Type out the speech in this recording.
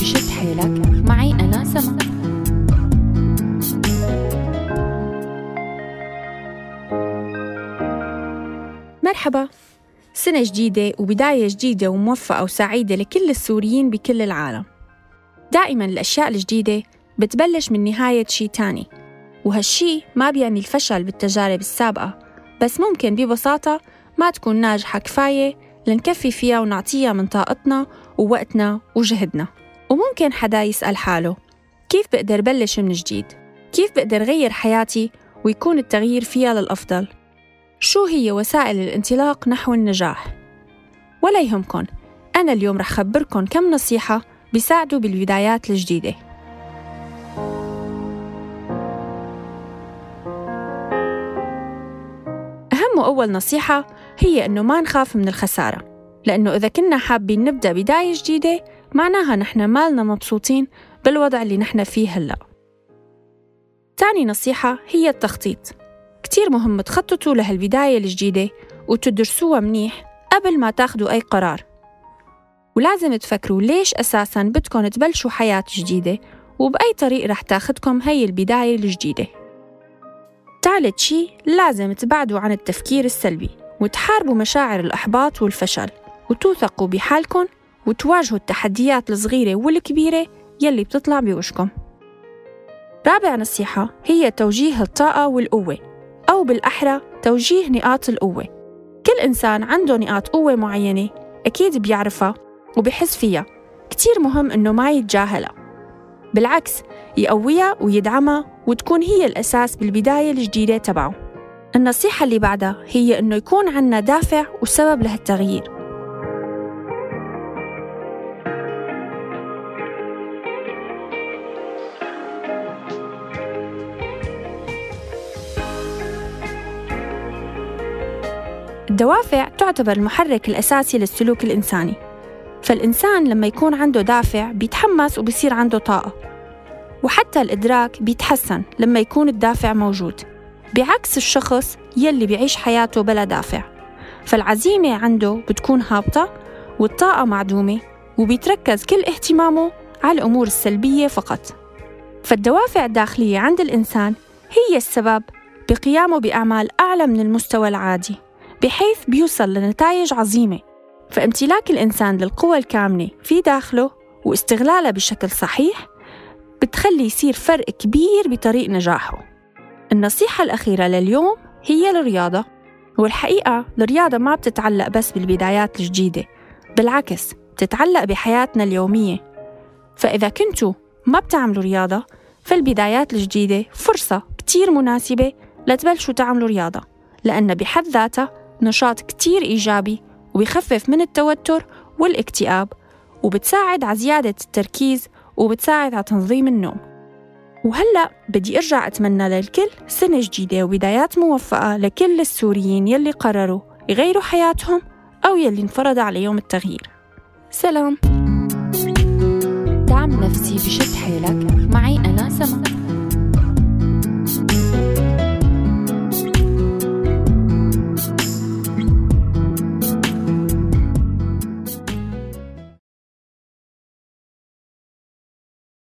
بشد حيلك. معي أنا سما. مرحبا. سنة جديدة وبداية جديدة وموفقة وسعيدة لكل السوريين بكل العالم. دائما الأشياء الجديدة بتبلش من نهاية شي تاني وهالشي ما بيعني الفشل بالتجارب السابقة بس ممكن ببساطة ما تكون ناجحة كفاية لنكفي فيها ونعطيها من طاقتنا ووقتنا وجهدنا. وممكن حدا يسأل حاله كيف بقدر بلش من جديد؟ كيف بقدر غير حياتي ويكون التغيير فيها للأفضل؟ شو هي وسائل الانطلاق نحو النجاح؟ ولا يهمكن أنا اليوم رح خبركن كم نصيحة بيساعدوا بالبدايات الجديدة أهم وأول نصيحة هي إنه ما نخاف من الخسارة لأنه إذا كنا حابين نبدأ بداية جديدة معناها نحن مالنا مبسوطين بالوضع اللي نحن فيه هلأ. تاني نصيحة هي التخطيط. كتير مهم تخططوا لهالبداية الجديدة وتدرسوها منيح قبل ما تاخدوا أي قرار. ولازم تفكروا ليش أساساً بدكم تبلشوا حياة جديدة وبأي طريق رح تاخدكم هي البداية الجديدة. ثالث شي لازم تبعدوا عن التفكير السلبي وتحاربوا مشاعر الإحباط والفشل وتوثقوا بحالكم وتواجهوا التحديات الصغيرة والكبيرة يلي بتطلع بوشكم. رابع نصيحة هي توجيه الطاقة والقوة أو بالأحرى توجيه نقاط القوة. كل إنسان عنده نقاط قوة معينة أكيد بيعرفها وبحس فيها كتير مهم إنه ما يتجاهلها. بالعكس يقويها ويدعمها وتكون هي الأساس بالبداية الجديدة تبعه. النصيحة اللي بعدها هي إنه يكون عنا دافع وسبب لهالتغيير. الدوافع تعتبر المحرك الأساسي للسلوك الإنساني. فالإنسان لما يكون عنده دافع بيتحمس وبيصير عنده طاقة. وحتى الإدراك بيتحسن لما يكون الدافع موجود. بعكس الشخص يلي بيعيش حياته بلا دافع. فالعزيمة عنده بتكون هابطة والطاقة معدومة وبيتركز كل اهتمامه على الأمور السلبية فقط. فالدوافع الداخلية عند الإنسان هي السبب بقيامه بأعمال أعلى من المستوى العادي. بحيث بيوصل لنتائج عظيمة. فامتلاك الإنسان للقوى الكامنة في داخله واستغلالها بشكل صحيح بتخلي يصير فرق كبير بطريق نجاحه. النصيحة الأخيرة لليوم هي الرياضة والحقيقة الرياضة ما بتتعلق بس بالبدايات الجديدة بالعكس بتتعلق بحياتنا اليومية. فإذا كنتوا ما بتعملوا رياضة فالبدايات الجديدة فرصة كتير مناسبة لتبلشوا تعملوا رياضة لأن بحد ذاتها نشاط كتير إيجابي وبيخفف من التوتر والاكتئاب وبتساعد على زيادة التركيز وبتساعد على تنظيم النوم. وهلأ بدي أرجع أتمنى للكل سنة جديدة وبدايات موفقة لكل السوريين يلي قرروا يغيروا حياتهم أو يلي انفرض عليهم التغيير. سلام. دعم نفسي بشد حيلك. معي أنا سما